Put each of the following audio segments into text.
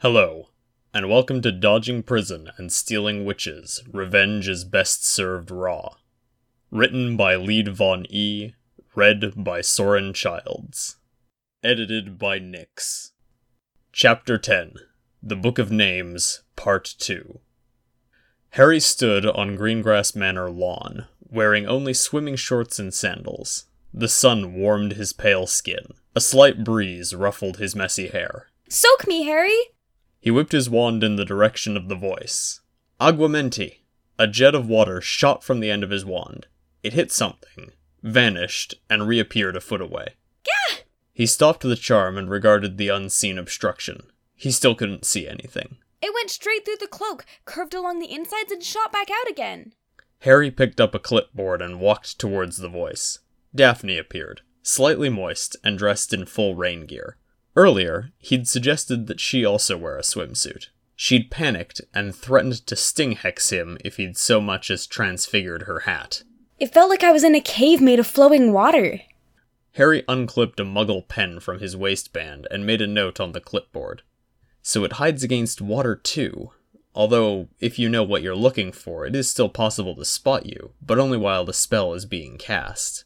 Hello, and welcome to Dodging Prison and Stealing Witches Revenge is Best Served Raw. Written by Lead Von E, read by Soren Childs. Edited by Nix. Chapter 10 The Book of Names, Part 2. Harry stood on Greengrass Manor lawn, wearing only swimming shorts and sandals. The sun warmed his pale skin. A slight breeze ruffled his messy hair. Soak me, Harry! He whipped his wand in the direction of the voice. Aguamenti! A jet of water shot from the end of his wand. It hit something, vanished, and reappeared a foot away. Gah! He stopped the charm and regarded the unseen obstruction. He still couldn't see anything. It went straight through the cloak, curved along the insides, and shot back out again. Harry picked up a clipboard and walked towards the voice. Daphne appeared, slightly moist and dressed in full rain gear. Earlier, he'd suggested that she also wear a swimsuit. She'd panicked and threatened to sting hex him if he'd so much as transfigured her hat. It felt like I was in a cave made of flowing water. Harry unclipped a muggle pen from his waistband and made a note on the clipboard. So it hides against water too. Although, if you know what you're looking for, it is still possible to spot you, but only while the spell is being cast.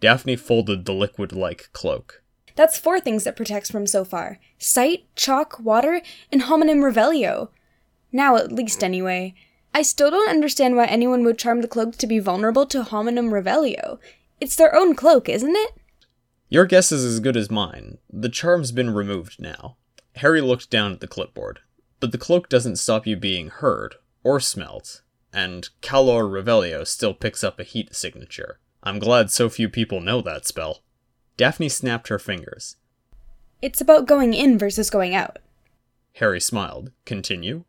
Daphne folded the liquid like cloak. That's four things it protects from so far sight, chalk, water, and homenum revelio. Now, at least, anyway. I still don't understand why anyone would charm the cloak to be vulnerable to homenum revelio. It's their own cloak, isn't it? Your guess is as good as mine. The charm's been removed now. Harry looked down at the clipboard. But the cloak doesn't stop you being heard or smelt, and Calor Revelio still picks up a heat signature. I'm glad so few people know that spell. Daphne snapped her fingers. It's about going in versus going out. Harry smiled. Continue.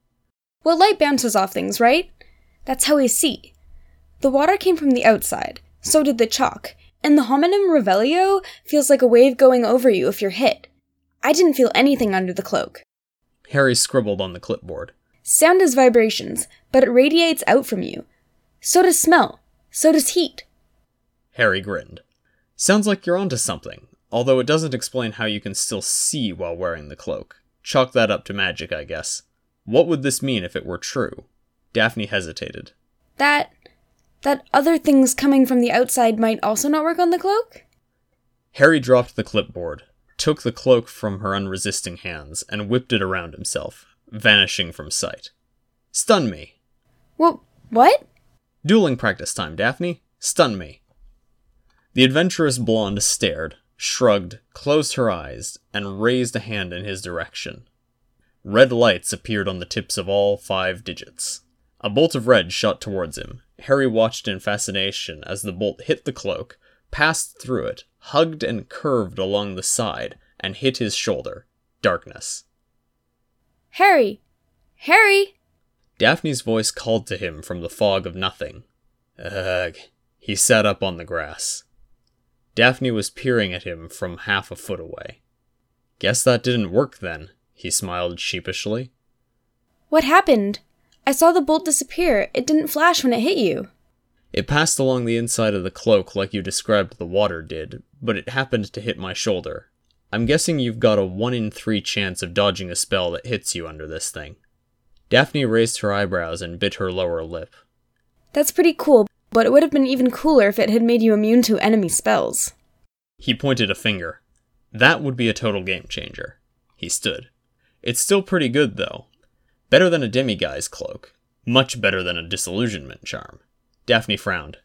Well, light bounces off things, right? That's how we see. The water came from the outside, so did the chalk, and the homenum Revelio feels like a wave going over you if you're hit. I didn't feel anything under the cloak. Harry scribbled on the clipboard. Sound is vibrations, but it radiates out from you. So does smell. So does heat. Harry grinned. Sounds like you're onto something, although it doesn't explain how you can still see while wearing the cloak. Chalk that up to magic, I guess. What would this mean if it were true? Daphne hesitated. That. that other things coming from the outside might also not work on the cloak? Harry dropped the clipboard, took the cloak from her unresisting hands, and whipped it around himself, vanishing from sight. Stun me. Well, what? Dueling practice time, Daphne. Stun me. The adventurous blonde stared, shrugged, closed her eyes, and raised a hand in his direction. Red lights appeared on the tips of all five digits. A bolt of red shot towards him. Harry watched in fascination as the bolt hit the cloak, passed through it, hugged and curved along the side, and hit his shoulder. Darkness. Harry! Harry! Daphne's voice called to him from the fog of nothing. Ugh. He sat up on the grass. Daphne was peering at him from half a foot away. Guess that didn't work then, he smiled sheepishly. What happened? I saw the bolt disappear. It didn't flash when it hit you. It passed along the inside of the cloak like you described the water did, but it happened to hit my shoulder. I'm guessing you've got a 1 in 3 chance of dodging a spell that hits you under this thing. Daphne raised her eyebrows and bit her lower lip. That's pretty cool, but it would have been even cooler if it had made you immune to enemy spells. He pointed a finger. That would be a total game changer. He stood. It's still pretty good, though. Better than a demiguise cloak. Much better than a disillusionment charm. Daphne frowned.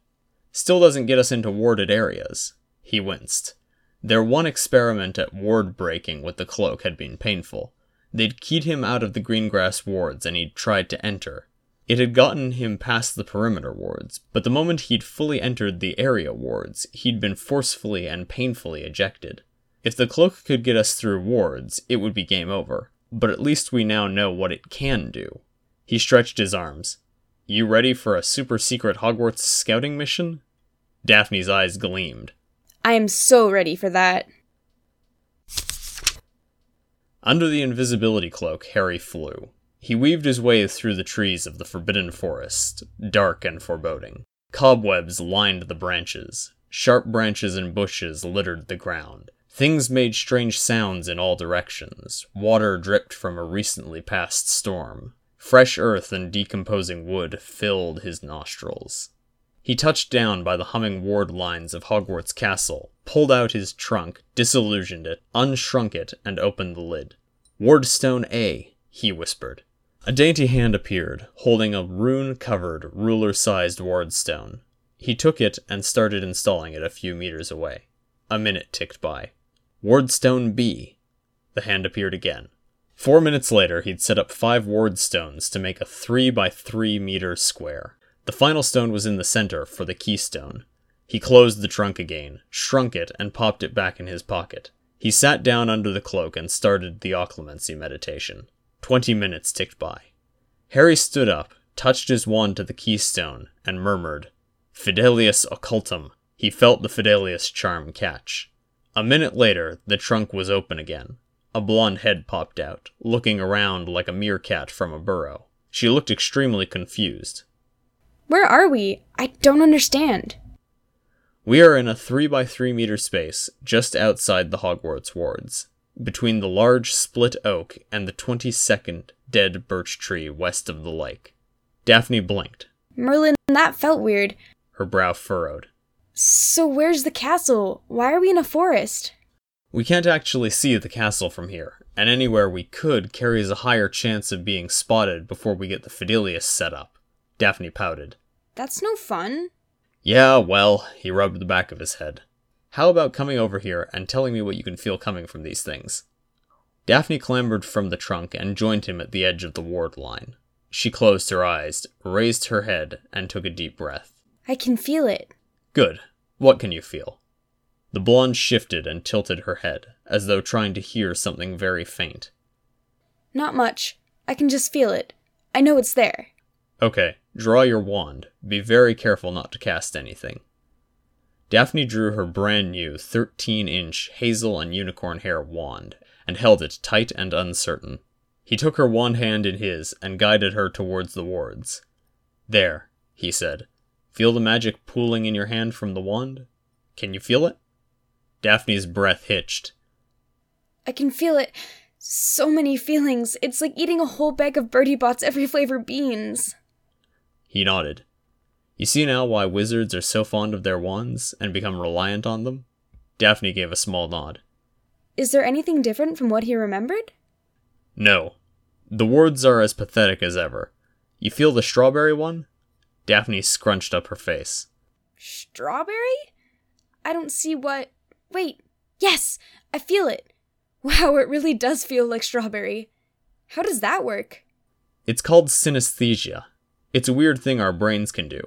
Still doesn't get us into warded areas. He winced. Their one experiment at ward breaking with the cloak had been painful. They'd keyed him out of the Greengrass wards and he'd tried to enter. It had gotten him past the perimeter wards, but the moment he'd fully entered the area wards, he'd been forcefully and painfully ejected. If the cloak could get us through wards, it would be game over, but at least we now know what it can do. He stretched his arms. You ready for a super secret Hogwarts scouting mission? Daphne's eyes gleamed. I am so ready for that. Under the invisibility cloak, Harry flew. He weaved his way through the trees of the Forbidden Forest, dark and foreboding. Cobwebs lined the branches. Sharp branches and bushes littered the ground. Things made strange sounds in all directions. Water dripped from a recently passed storm. Fresh earth and decomposing wood filled his nostrils. He touched down by the humming ward lines of Hogwarts Castle, pulled out his trunk, disillusioned it, unshrunk it, and opened the lid. Wardstone A, he whispered. A dainty hand appeared, holding a rune covered, ruler sized wardstone. He took it and started installing it a few meters away. A minute ticked by. Wardstone B. The hand appeared again. Four minutes later, he'd set up five ward stones to make a 3 by 3 meter square. The final stone was in the center for the keystone. He closed the trunk again, shrunk it, and popped it back in his pocket. He sat down under the cloak and started the occlumency meditation. Twenty minutes ticked by. Harry stood up, touched his wand to the keystone, and murmured, Fidelius occultum. He felt the Fidelius charm catch. A minute later, the trunk was open again. A blonde head popped out, looking around like a meerkat from a burrow. She looked extremely confused. Where are we? I don't understand. We are in a 3 by 3 meter space just outside the Hogwarts wards, between the large split oak and the 22nd dead birch tree west of the lake. Daphne blinked. Merlin, that felt weird. Her brow furrowed. So where's the castle? Why are we in a forest? We can't actually see the castle from here, and anywhere we could carries a higher chance of being spotted before we get the Fidelius set up. Daphne pouted. That's no fun. Yeah, well, he rubbed the back of his head. How about coming over here and telling me what you can feel coming from these things? Daphne clambered from the trunk and joined him at the edge of the ward line. She closed her eyes, raised her head, and took a deep breath. I can feel it. Good. What can you feel? The blonde shifted and tilted her head, as though trying to hear something very faint. Not much. I can just feel it. I know it's there. Okay, draw your wand. Be very careful not to cast anything. Daphne drew her brand new 13 inch hazel and unicorn hair wand and held it tight and uncertain. He took her wand hand in his and guided her towards the wards. There, he said. Feel the magic pooling in your hand from the wand? Can you feel it? Daphne's breath hitched. I can feel it. So many feelings. It's like eating a whole bag of Bertie Bott's every flavor beans. He nodded. You see now why wizards are so fond of their wands and become reliant on them? Daphne gave a small nod. Is there anything different from what he remembered? No. The words are as pathetic as ever. You feel the strawberry one? Daphne scrunched up her face. Strawberry? I don't see what. Wait. Yes! I feel it! Wow, it really does feel like strawberry. How does that work? It's called synesthesia. It's a weird thing our brains can do.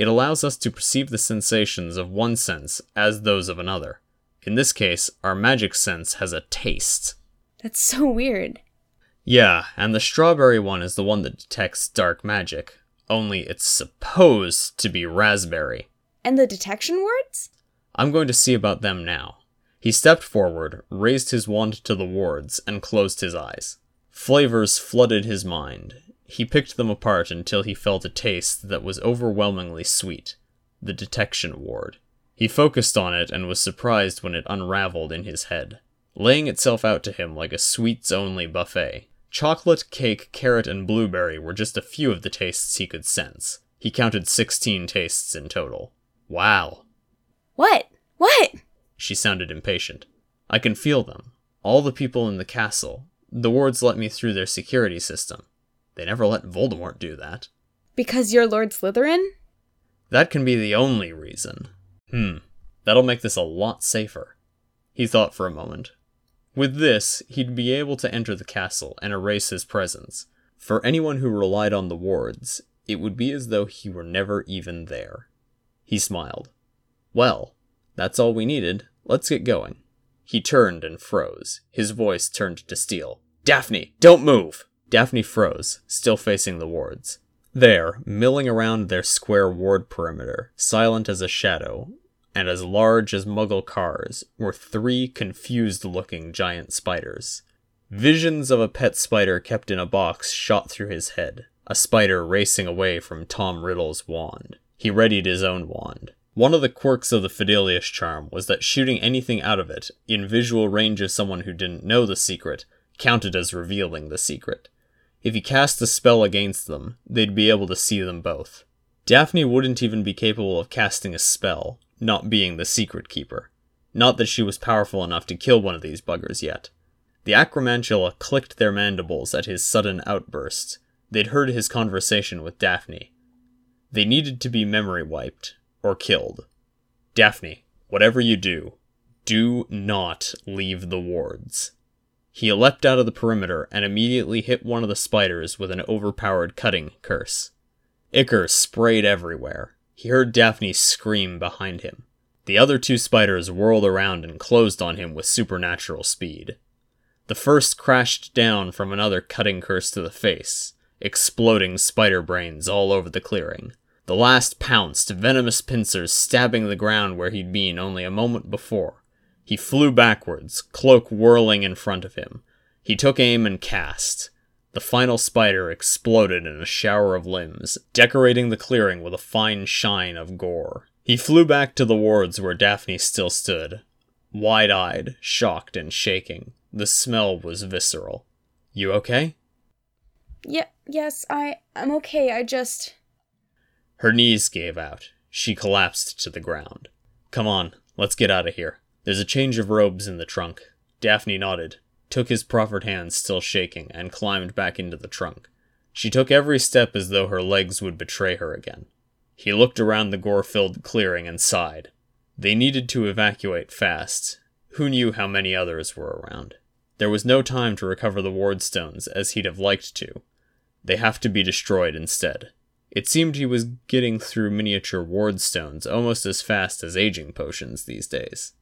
It allows us to perceive the sensations of one sense as those of another. In this case, our magic sense has a taste. That's so weird. Yeah, and the strawberry one is the one that detects dark magic, only it's supposed to be raspberry. And the detection wards? I'm going to see about them now. He stepped forward, raised his wand to the wards, and closed his eyes. Flavors flooded his mind. He picked them apart until he felt a taste that was overwhelmingly sweet the detection ward. He focused on it and was surprised when it unraveled in his head, laying itself out to him like a sweets only buffet. Chocolate, cake, carrot, and blueberry were just a few of the tastes he could sense. He counted 16 tastes in total. Wow. What? What? She sounded impatient. I can feel them. All the people in the castle. The wards let me through their security system. They never let Voldemort do that. Because you're Lord Slytherin? That can be the only reason. Hmm, that'll make this a lot safer. He thought for a moment. With this, he'd be able to enter the castle and erase his presence. For anyone who relied on the wards, it would be as though he were never even there. He smiled. Well, that's all we needed. Let's get going. He turned and froze. His voice turned to steel. Daphne, don't move! Daphne froze, still facing the wards. There, milling around their square ward perimeter, silent as a shadow, and as large as muggle cars, were three confused looking giant spiders. Visions of a pet spider kept in a box shot through his head, a spider racing away from Tom Riddle's wand. He readied his own wand. One of the quirks of the Fidelius charm was that shooting anything out of it, in visual range of someone who didn't know the secret, counted as revealing the secret. If he cast a spell against them, they'd be able to see them both. Daphne wouldn't even be capable of casting a spell, not being the secret keeper. Not that she was powerful enough to kill one of these buggers yet. The Acromantula clicked their mandibles at his sudden outburst. They'd heard his conversation with Daphne. They needed to be memory wiped, or killed. Daphne, whatever you do, do not leave the wards. He leapt out of the perimeter and immediately hit one of the spiders with an overpowered cutting curse. Ichor sprayed everywhere. He heard Daphne scream behind him. The other two spiders whirled around and closed on him with supernatural speed. The first crashed down from another cutting curse to the face, exploding spider brains all over the clearing. The last pounced, venomous pincers stabbing the ground where he'd been only a moment before. He flew backwards, cloak whirling in front of him. He took aim and cast. The final spider exploded in a shower of limbs, decorating the clearing with a fine shine of gore. He flew back to the wards where Daphne still stood, wide eyed, shocked, and shaking. The smell was visceral. You okay? Yeah, yes, I I'm okay. I just Her knees gave out. She collapsed to the ground. Come on, let's get out of here. There's a change of robes in the trunk. Daphne nodded, took his proffered hand still shaking, and climbed back into the trunk. She took every step as though her legs would betray her again. He looked around the gore filled clearing and sighed. They needed to evacuate fast. Who knew how many others were around? There was no time to recover the ward stones as he'd have liked to. They have to be destroyed instead. It seemed he was getting through miniature ward stones almost as fast as aging potions these days.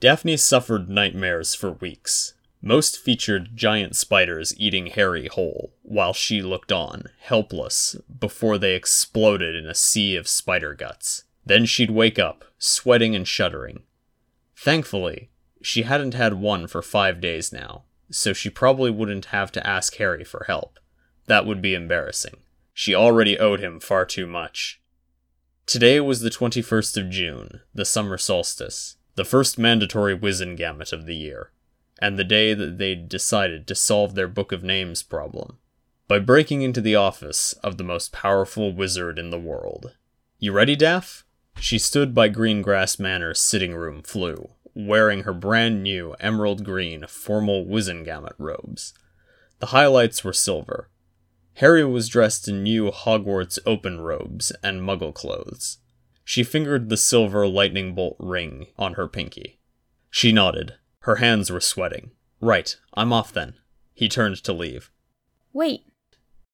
Daphne suffered nightmares for weeks. Most featured giant spiders eating Harry whole, while she looked on, helpless, before they exploded in a sea of spider guts. Then she'd wake up, sweating and shuddering. Thankfully, she hadn't had one for five days now, so she probably wouldn't have to ask Harry for help. That would be embarrassing. She already owed him far too much. Today was the 21st of June, the summer solstice, the first mandatory Wizengamot of the year, and the day that they'd decided to solve their Book of Names problem by breaking into the office of the most powerful wizard in the world. You ready, Daff? She stood by Greengrass Manor's sitting room flue, wearing her brand new emerald green formal Wizengamot robes. The highlights were silver. Harry was dressed in new Hogwarts open robes and muggle clothes. She fingered the silver lightning bolt ring on her pinky. She nodded. Her hands were sweating. Right, I'm off then. He turned to leave. wait.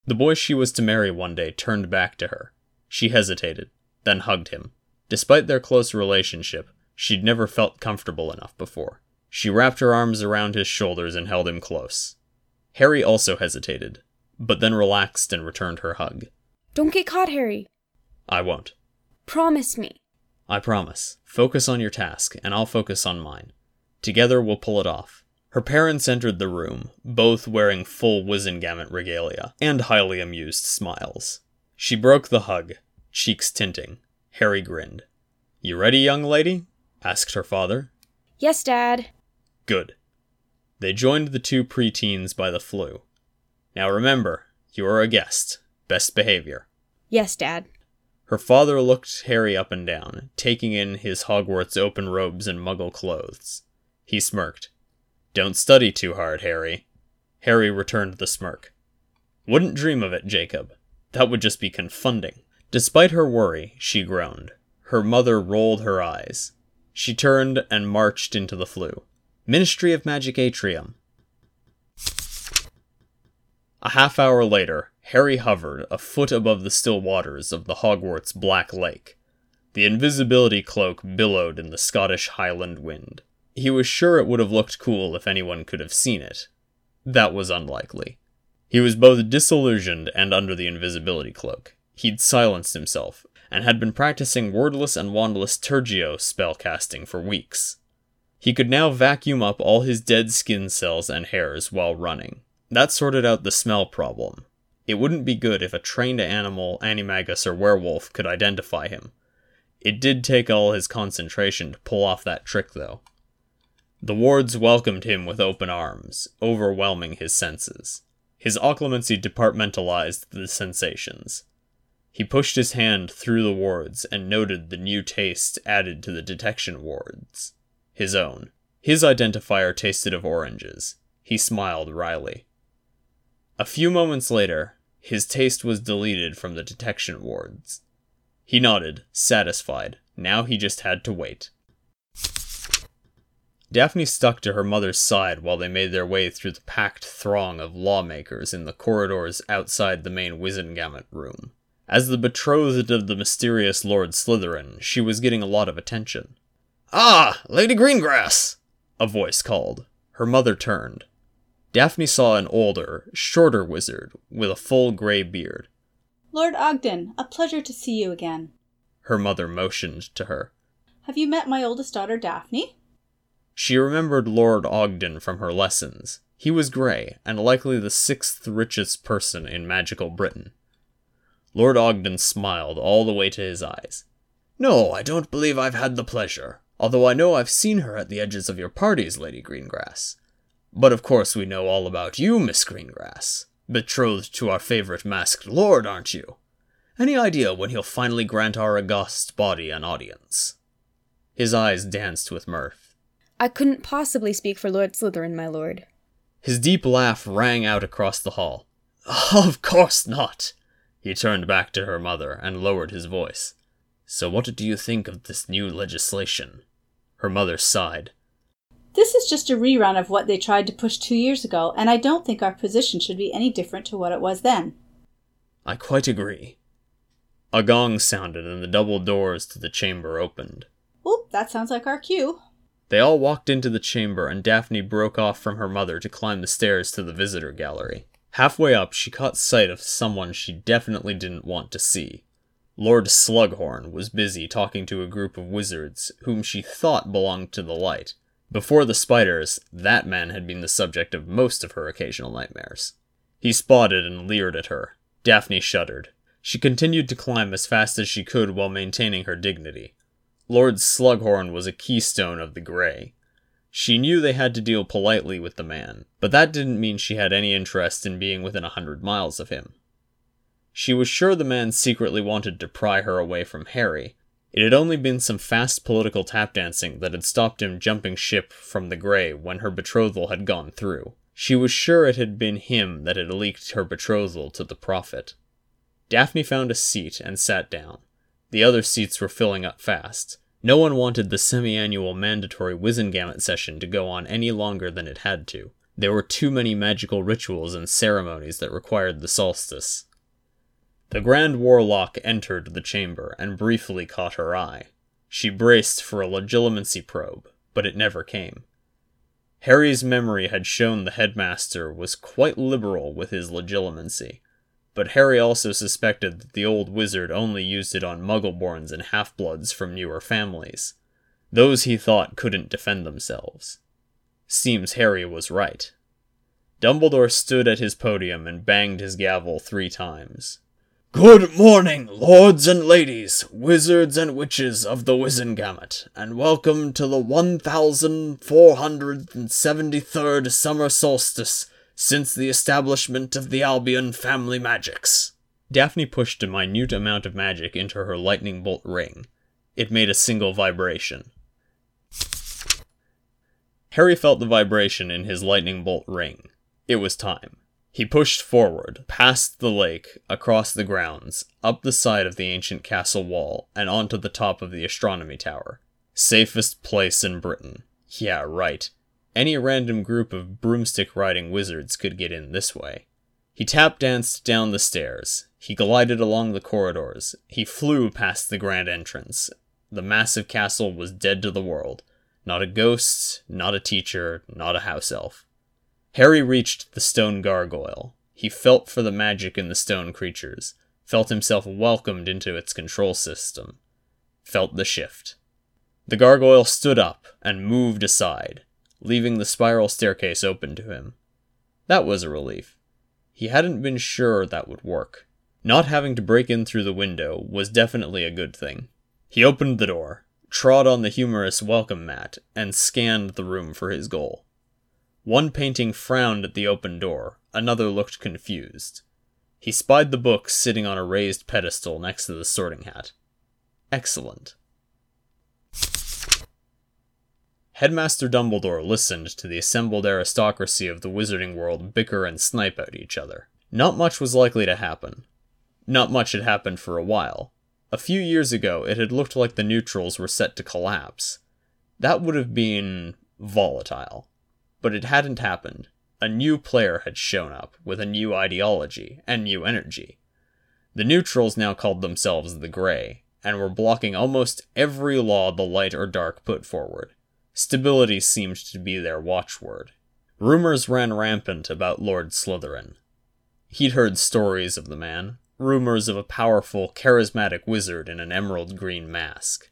The boy she was to marry one day turned back to her. She hesitated, then hugged him. Despite their close relationship, she'd never felt comfortable enough before. She wrapped her arms around his shoulders and held him close. Harry also hesitated, but then relaxed and returned her hug. Don't get caught, Harry. I won't. Promise me. I promise. Focus on your task, and I'll focus on mine. Together we'll pull it off. Her parents entered the room, both wearing full Wizengamot regalia, and highly amused smiles. She broke the hug, cheeks tinting. Harry grinned. You ready, young lady? asked her father. Yes, Dad. Good. They joined the two preteens by the flue. Now remember, you are a guest. Best behavior. Yes, Dad. Her father looked Harry up and down, taking in his Hogwarts open robes and muggle clothes. He smirked. Don't study too hard, Harry. Harry returned the smirk. Wouldn't dream of it, Jacob. That would just be confunding. Despite her worry, she groaned. Her mother rolled her eyes. She turned and marched into the flue. Ministry of Magic Atrium. A half hour later, Harry hovered a foot above the still waters of the Hogwarts Black Lake. The invisibility cloak billowed in the Scottish Highland wind. He was sure it would have looked cool if anyone could have seen it. That was unlikely. He was both disillusioned and under the invisibility cloak. He'd silenced himself, and had been practicing wordless and wandless Tergeo spellcasting for weeks. He could now vacuum up all his dead skin cells and hairs while running. That sorted out the smell problem. It wouldn't be good if a trained animal, animagus, or werewolf could identify him. It did take all his concentration to pull off that trick, though. The wards welcomed him with open arms, overwhelming his senses. His occlumency departmentalized the sensations. He pushed his hand through the wards and noted the new taste added to the detection wards. His own. His identifier tasted of oranges. He smiled wryly. A few moments later, his taste was deleted from the detection wards. He nodded, satisfied. Now he just had to wait. Daphne stuck to her mother's side while they made their way through the packed throng of lawmakers in the corridors outside the main Wizengamot room. As the betrothed of the mysterious Lord Slytherin, she was getting a lot of attention. Ah, Lady Greengrass! A voice called. Her mother turned. Daphne saw an older, shorter wizard with a full gray beard. Lord Ogden, a pleasure to see you again. Her mother motioned to her. Have you met my oldest daughter, Daphne? She remembered Lord Ogden from her lessons. He was grey, and likely the sixth richest person in magical Britain. Lord Ogden smiled all the way to his eyes. No, I don't believe I've had the pleasure, although I know I've seen her at the edges of your parties, Lady Greengrass. But of course we know all about you, Miss Greengrass. Betrothed to our favorite masked lord, aren't you? Any idea when he'll finally grant our august body an audience? His eyes danced with mirth. I couldn't possibly speak for Lord Slytherin, my lord. His deep laugh rang out across the hall. Of course not. He turned back to her mother and lowered his voice. So what do you think of this new legislation? Her mother sighed. This is just a rerun of what they tried to push two years ago, and I don't think our position should be any different to what it was then. I quite agree. A gong sounded and the double doors to the chamber opened. Oop, that sounds like our cue. They all walked into the chamber, and Daphne broke off from her mother to climb the stairs to the visitor gallery. Halfway up, she caught sight of someone she definitely didn't want to see. Lord Slughorn was busy talking to a group of wizards whom she thought belonged to the light. Before the spiders, that man had been the subject of most of her occasional nightmares. He spotted and leered at her. Daphne shuddered. She continued to climb as fast as she could while maintaining her dignity. Lord Slughorn was a keystone of the Grey. She knew they had to deal politely with the man, but that didn't mean she had any interest in being within a hundred miles of him. She was sure the man secretly wanted to pry her away from Harry. It had only been some fast political tap dancing that had stopped him jumping ship from the Grey when her betrothal had gone through. She was sure it had been him that had leaked her betrothal to the Prophet. Daphne found a seat and sat down. The other seats were filling up fast. No one wanted the semi-annual mandatory Wizengamot session to go on any longer than it had to. There were too many magical rituals and ceremonies that required the solstice. The Grand Warlock entered the chamber and briefly caught her eye. She braced for a legilimency probe, but it never came. Harry's memory had shown the headmaster was quite liberal with his legilimency but Harry also suspected that the old wizard only used it on muggleborns and half-bloods from newer families. Those he thought couldn't defend themselves. Seems Harry was right. Dumbledore stood at his podium and banged his gavel three times. Good morning, lords and ladies, wizards and witches of the Wizengamot, and welcome to the 1473rd summer solstice since the establishment of the Albion family magics. Daphne pushed a minute amount of magic into her lightning bolt ring. It made a single vibration. Harry felt the vibration in his lightning bolt ring. It was time. He pushed forward, past the lake, across the grounds, up the side of the ancient castle wall, and onto the top of the astronomy tower. Safest place in Britain. Yeah, right. Any random group of broomstick riding wizards could get in this way. He tap danced down the stairs. He glided along the corridors. He flew past the grand entrance. The massive castle was dead to the world. Not a ghost, not a teacher, not a house elf. Harry reached the stone gargoyle. He felt for the magic in the stone creatures, felt himself welcomed into its control system, felt the shift. The gargoyle stood up and moved aside leaving the spiral staircase open to him. That was a relief. he hadn't been sure that would work. Not having to break in through the window was definitely a good thing. He opened the door, trod on the humorous welcome mat, and scanned the room for his goal. One painting frowned at the open door, another looked confused. He spied the book sitting on a raised pedestal next to the sorting hat. Excellent. Headmaster Dumbledore listened to the assembled aristocracy of the wizarding world bicker and snipe at each other. Not much was likely to happen. Not much had happened for a while. A few years ago, it had looked like the neutrals were set to collapse. That would have been volatile. But it hadn't happened. A new player had shown up, with a new ideology and new energy. The neutrals now called themselves the Grey, and were blocking almost every law the light or dark put forward. Stability seemed to be their watchword. Rumors ran rampant about Lord Slytherin. He'd heard stories of the man, rumors of a powerful, charismatic wizard in an emerald green mask,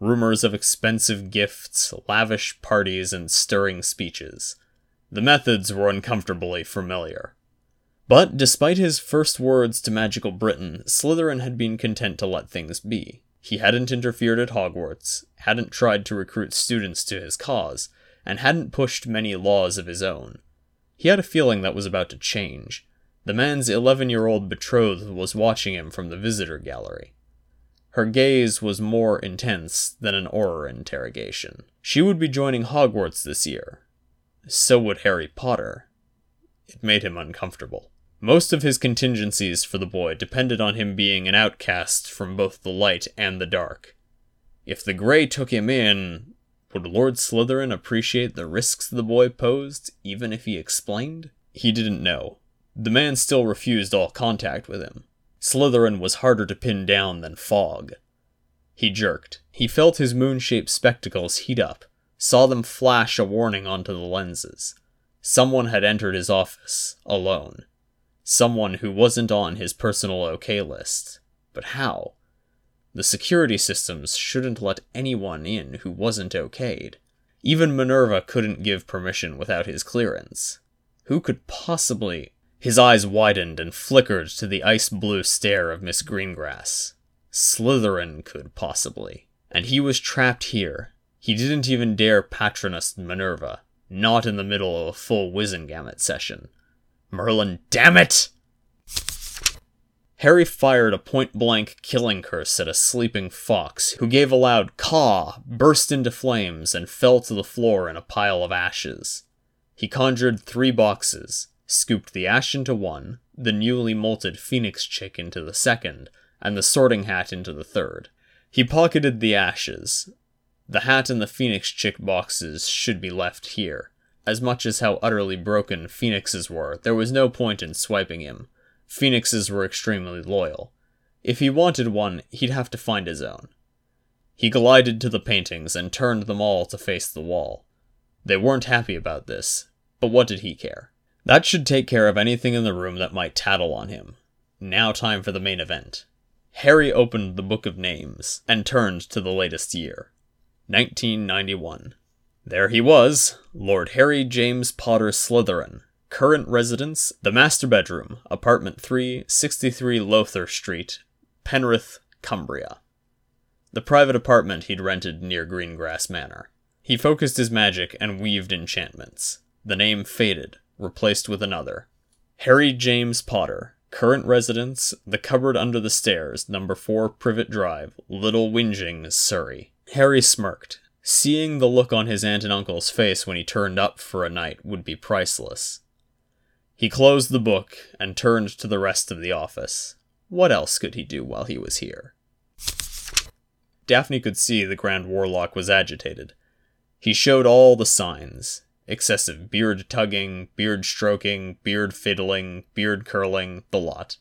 rumors of expensive gifts, lavish parties, and stirring speeches. The methods were uncomfortably familiar. But despite his first words to Magical Britain, Slytherin had been content to let things be. He hadn't interfered at Hogwarts, hadn't tried to recruit students to his cause, and hadn't pushed many laws of his own. He had a feeling that was about to change. The man's 11 year old betrothed was watching him from the visitor gallery. Her gaze was more intense than an Auror interrogation. She would be joining Hogwarts this year. So would Harry Potter. It made him uncomfortable. Most of his contingencies for the boy depended on him being an outcast from both the light and the dark. If the Grey took him in, would Lord Slytherin appreciate the risks the boy posed, even if he explained? He didn't know. The man still refused all contact with him. Slytherin was harder to pin down than fog. He jerked. He felt his moon shaped spectacles heat up, saw them flash a warning onto the lenses. Someone had entered his office, alone. Someone who wasn't on his personal OK list. But how? The security systems shouldn't let anyone in who wasn't okayed. Even Minerva couldn't give permission without his clearance. Who could possibly. His eyes widened and flickered to the ice blue stare of Miss Greengrass. Slytherin could possibly. And he was trapped here. He didn't even dare patronus Minerva, not in the middle of a full Wizengamot session. Merlin, damn it! Harry fired a point blank killing curse at a sleeping Fawkes, who gave a loud caw, burst into flames, and fell to the floor in a pile of ashes. He conjured three boxes, scooped the ash into one, the newly molted phoenix chick into the second, and the sorting hat into the third. He pocketed the ashes. The hat and the phoenix chick boxes should be left here. As much as how utterly broken phoenixes were, there was no point in swiping him Phoenixes were extremely loyal. If he wanted one, he'd have to find his own. He glided to the paintings and turned them all to face the wall. They weren't happy about this, but what did he care? That should take care of anything in the room that might tattle on him. Now, time for the main event. Harry opened the Book of Names and turned to the latest year 1991. There he was, Lord Harry James Potter Slytherin, Current residence, the master bedroom, apartment 3, 63 Lowther Street, Penrith, Cumbria. The private apartment he'd rented near Greengrass Manor. He focused his magic and weaved enchantments. The name faded, replaced with another. Harry James Potter, current residence, the cupboard under the stairs, number 4 Privet Drive, Little Whinging, Surrey. Harry smirked. Seeing the look on his aunt and uncle's face when he turned up for a night would be priceless. He closed the book and turned to the rest of the office. What else could he do while he was here? Daphne could see the Grand Warlock was agitated. He showed all the signs excessive beard tugging, beard stroking, beard fiddling, beard curling, the lot.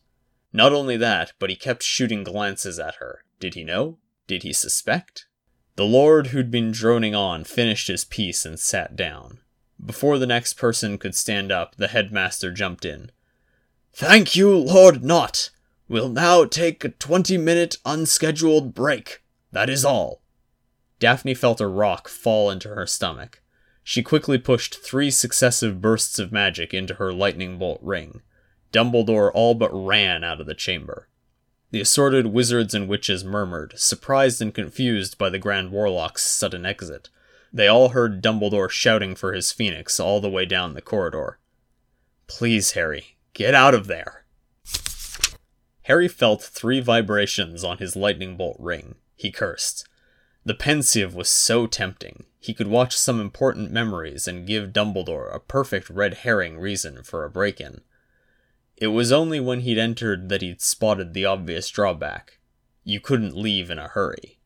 Not only that, but he kept shooting glances at her. Did he know? Did he suspect? The lord who'd been droning on finished his piece and sat down. Before the next person could stand up, the headmaster jumped in. Thank you, Lord Nott. We'll now take a twenty minute unscheduled break. That is all. Daphne felt a rock fall into her stomach. She quickly pushed three successive bursts of magic into her lightning bolt ring. Dumbledore all but ran out of the chamber. The assorted wizards and witches murmured, surprised and confused by the Grand Warlock's sudden exit. They all heard Dumbledore shouting for his phoenix all the way down the corridor. Please, Harry, get out of there. Harry felt three vibrations on his lightning bolt ring. He cursed. The Pensieve was so tempting. He could watch some important memories and give Dumbledore a perfect red herring reason for a break in. It was only when he'd entered that he'd spotted the obvious drawback. You couldn't leave in a hurry.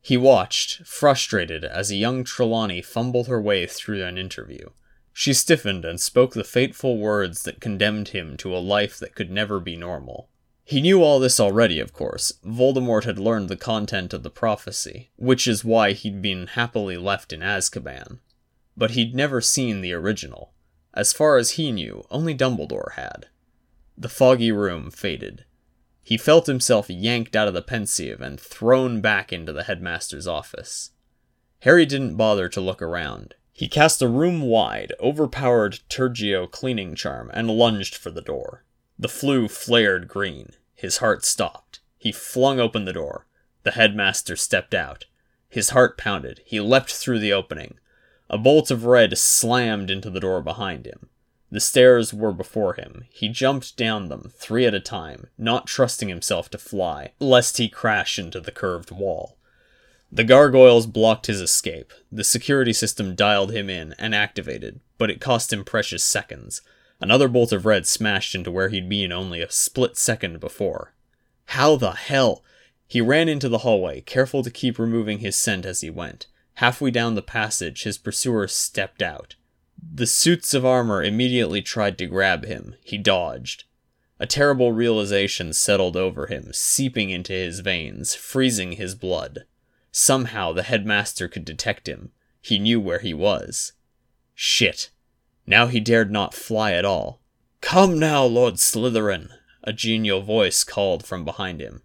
He watched, frustrated, as a young Trelawney fumbled her way through an interview. She stiffened and spoke the fateful words that condemned him to a life that could never be normal. He knew all this already, of course. Voldemort had learned the content of the prophecy, which is why he'd been happily left in Azkaban. But he'd never seen the original. As far as he knew, only Dumbledore had. The foggy room faded. He felt himself yanked out of the Pensieve and thrown back into the headmaster's office. Harry didn't bother to look around. He cast a room wide, overpowered Tergeo cleaning charm and lunged for the door. The flue flared green. His heart stopped. He flung open the door. The headmaster stepped out. His heart pounded. He leapt through the opening. A bolt of red slammed into the door behind him. The stairs were before him. He jumped down them, three at a time, not trusting himself to fly, lest he crash into the curved wall. The gargoyles blocked his escape. The security system dialed him in and activated, but it cost him precious seconds. Another bolt of red smashed into where he'd been only a split second before. How the hell? He ran into the hallway, careful to keep removing his scent as he went. Halfway down the passage, his pursuer stepped out. The suits of armor immediately tried to grab him. He dodged. A terrible realization settled over him, seeping into his veins, freezing his blood. Somehow the headmaster could detect him. He knew where he was. Shit. Now he dared not fly at all. Come now, Lord Slytherin, a genial voice called from behind him.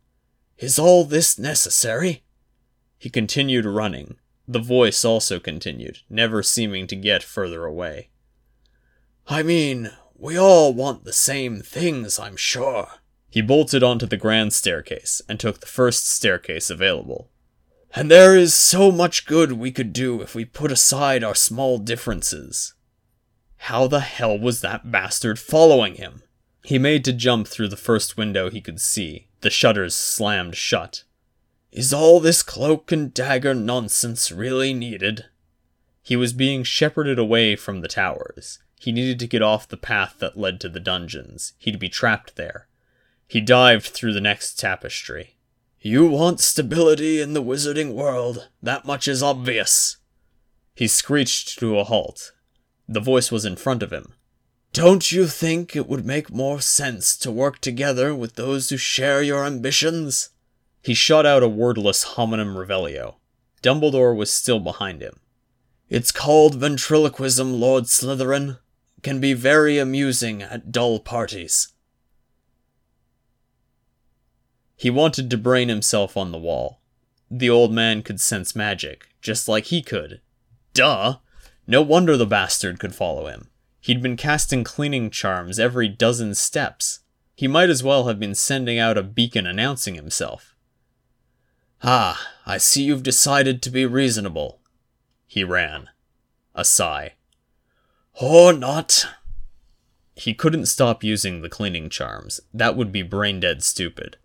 Is all this necessary? He continued running. The voice also continued, never seeming to get further away. I mean, we all want the same things, I'm sure. He bolted onto the grand staircase and took the first staircase available. And there is so much good we could do if we put aside our small differences. How the hell was that bastard following him? He made to jump through the first window he could see. The shutters slammed shut. Is all this cloak and dagger nonsense really needed? He was being shepherded away from the towers. He needed to get off the path that led to the dungeons. He'd be trapped there. He dived through the next tapestry. You want stability in the wizarding world. That much is obvious. He screeched to a halt. The voice was in front of him. Don't you think it would make more sense to work together with those who share your ambitions? He shot out a wordless homenum revelio. Dumbledore was still behind him. It's called ventriloquism, Lord Slytherin. Can be very amusing at dull parties. He wanted to brain himself on the wall. The old man could sense magic, just like he could. Duh! No wonder the bastard could follow him. He'd been casting cleaning charms every dozen steps. He might as well have been sending out a beacon announcing himself. Ah, I see you've decided to be reasonable. He ran. A sigh. Or not. He couldn't stop using the cleaning charms. That would be brain dead stupid.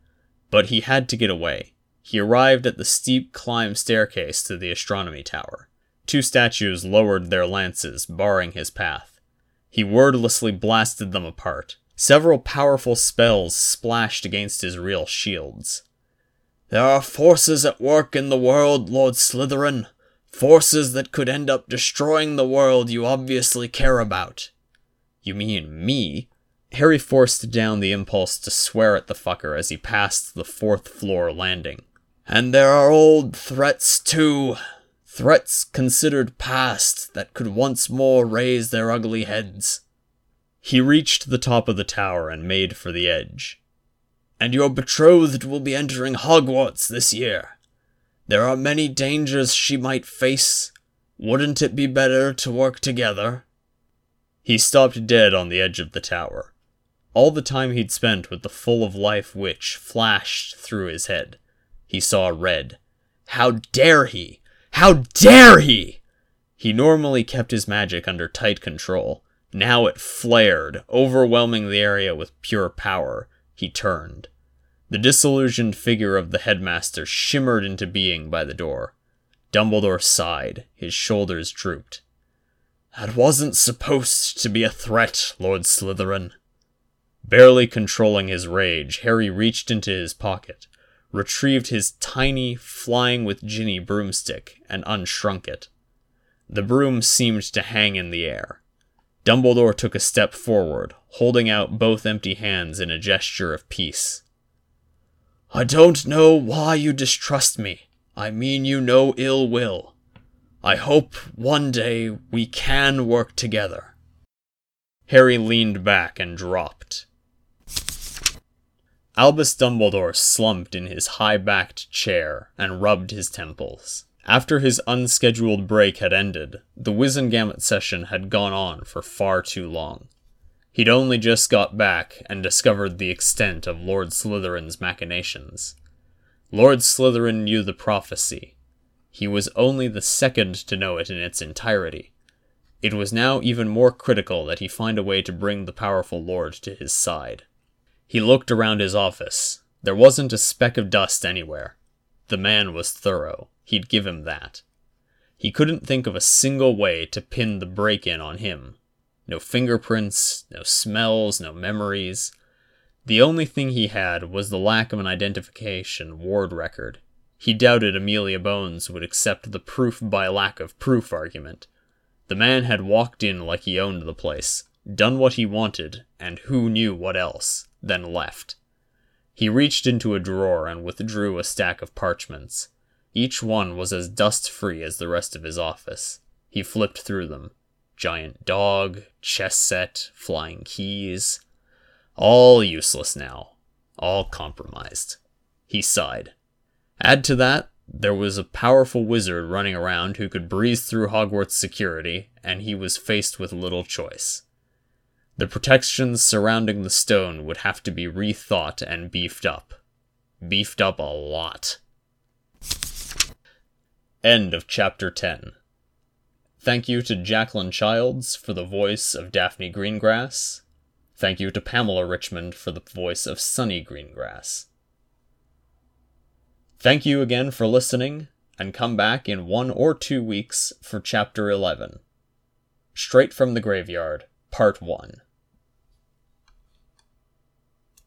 But he had to get away. He arrived at the steep climb staircase to the astronomy tower. Two statues lowered their lances, barring his path. He wordlessly blasted them apart. Several powerful spells splashed against his real shields. There are forces at work in the world, Lord Slytherin. Forces that could end up destroying the world you obviously care about. You mean me? Harry forced down the impulse to swear at the fucker as he passed the fourth floor landing. And there are old threats too. Threats considered past that could once more raise their ugly heads. He reached the top of the tower and made for the edge. And your betrothed will be entering Hogwarts this year. There are many dangers she might face. Wouldn't it be better to work together? He stopped dead on the edge of the tower. All the time he'd spent with the full of life witch flashed through his head. He saw red. How dare he! How dare he! He normally kept his magic under tight control. Now it flared, overwhelming the area with pure power. He turned. The disillusioned figure of the headmaster shimmered into being by the door. Dumbledore sighed, his shoulders drooped. That wasn't supposed to be a threat, Lord Slytherin. Barely controlling his rage, Harry reached into his pocket, retrieved his tiny, flying with Ginny broomstick, and unshrunk it. The broom seemed to hang in the air. Dumbledore took a step forward, holding out both empty hands in a gesture of peace. I don't know why you distrust me. I mean you no ill will. I hope one day we can work together. Harry leaned back and dropped. Albus Dumbledore slumped in his high backed chair and rubbed his temples. After his unscheduled break had ended, the Wizengamot session had gone on for far too long. He'd only just got back and discovered the extent of Lord Slytherin's machinations. Lord Slytherin knew the prophecy. He was only the second to know it in its entirety. It was now even more critical that he find a way to bring the powerful lord to his side. He looked around his office. There wasn't a speck of dust anywhere. The man was thorough. He'd give him that. He couldn't think of a single way to pin the break in on him. No fingerprints, no smells, no memories. The only thing he had was the lack of an identification ward record. He doubted Amelia Bones would accept the proof by lack of proof argument. The man had walked in like he owned the place, done what he wanted, and who knew what else, then left. He reached into a drawer and withdrew a stack of parchments. Each one was as dust free as the rest of his office. He flipped through them. Giant dog, chess set, flying keys. All useless now. All compromised. He sighed. Add to that, there was a powerful wizard running around who could breeze through Hogwarts security, and he was faced with little choice. The protections surrounding the stone would have to be rethought and beefed up. Beefed up a lot. End of chapter 10. Thank you to Jacqueline Childs for the voice of Daphne Greengrass. Thank you to Pamela Richmond for the voice of Sunny Greengrass. Thank you again for listening, and come back in one or two weeks for Chapter 11. Straight from the Graveyard, Part 1.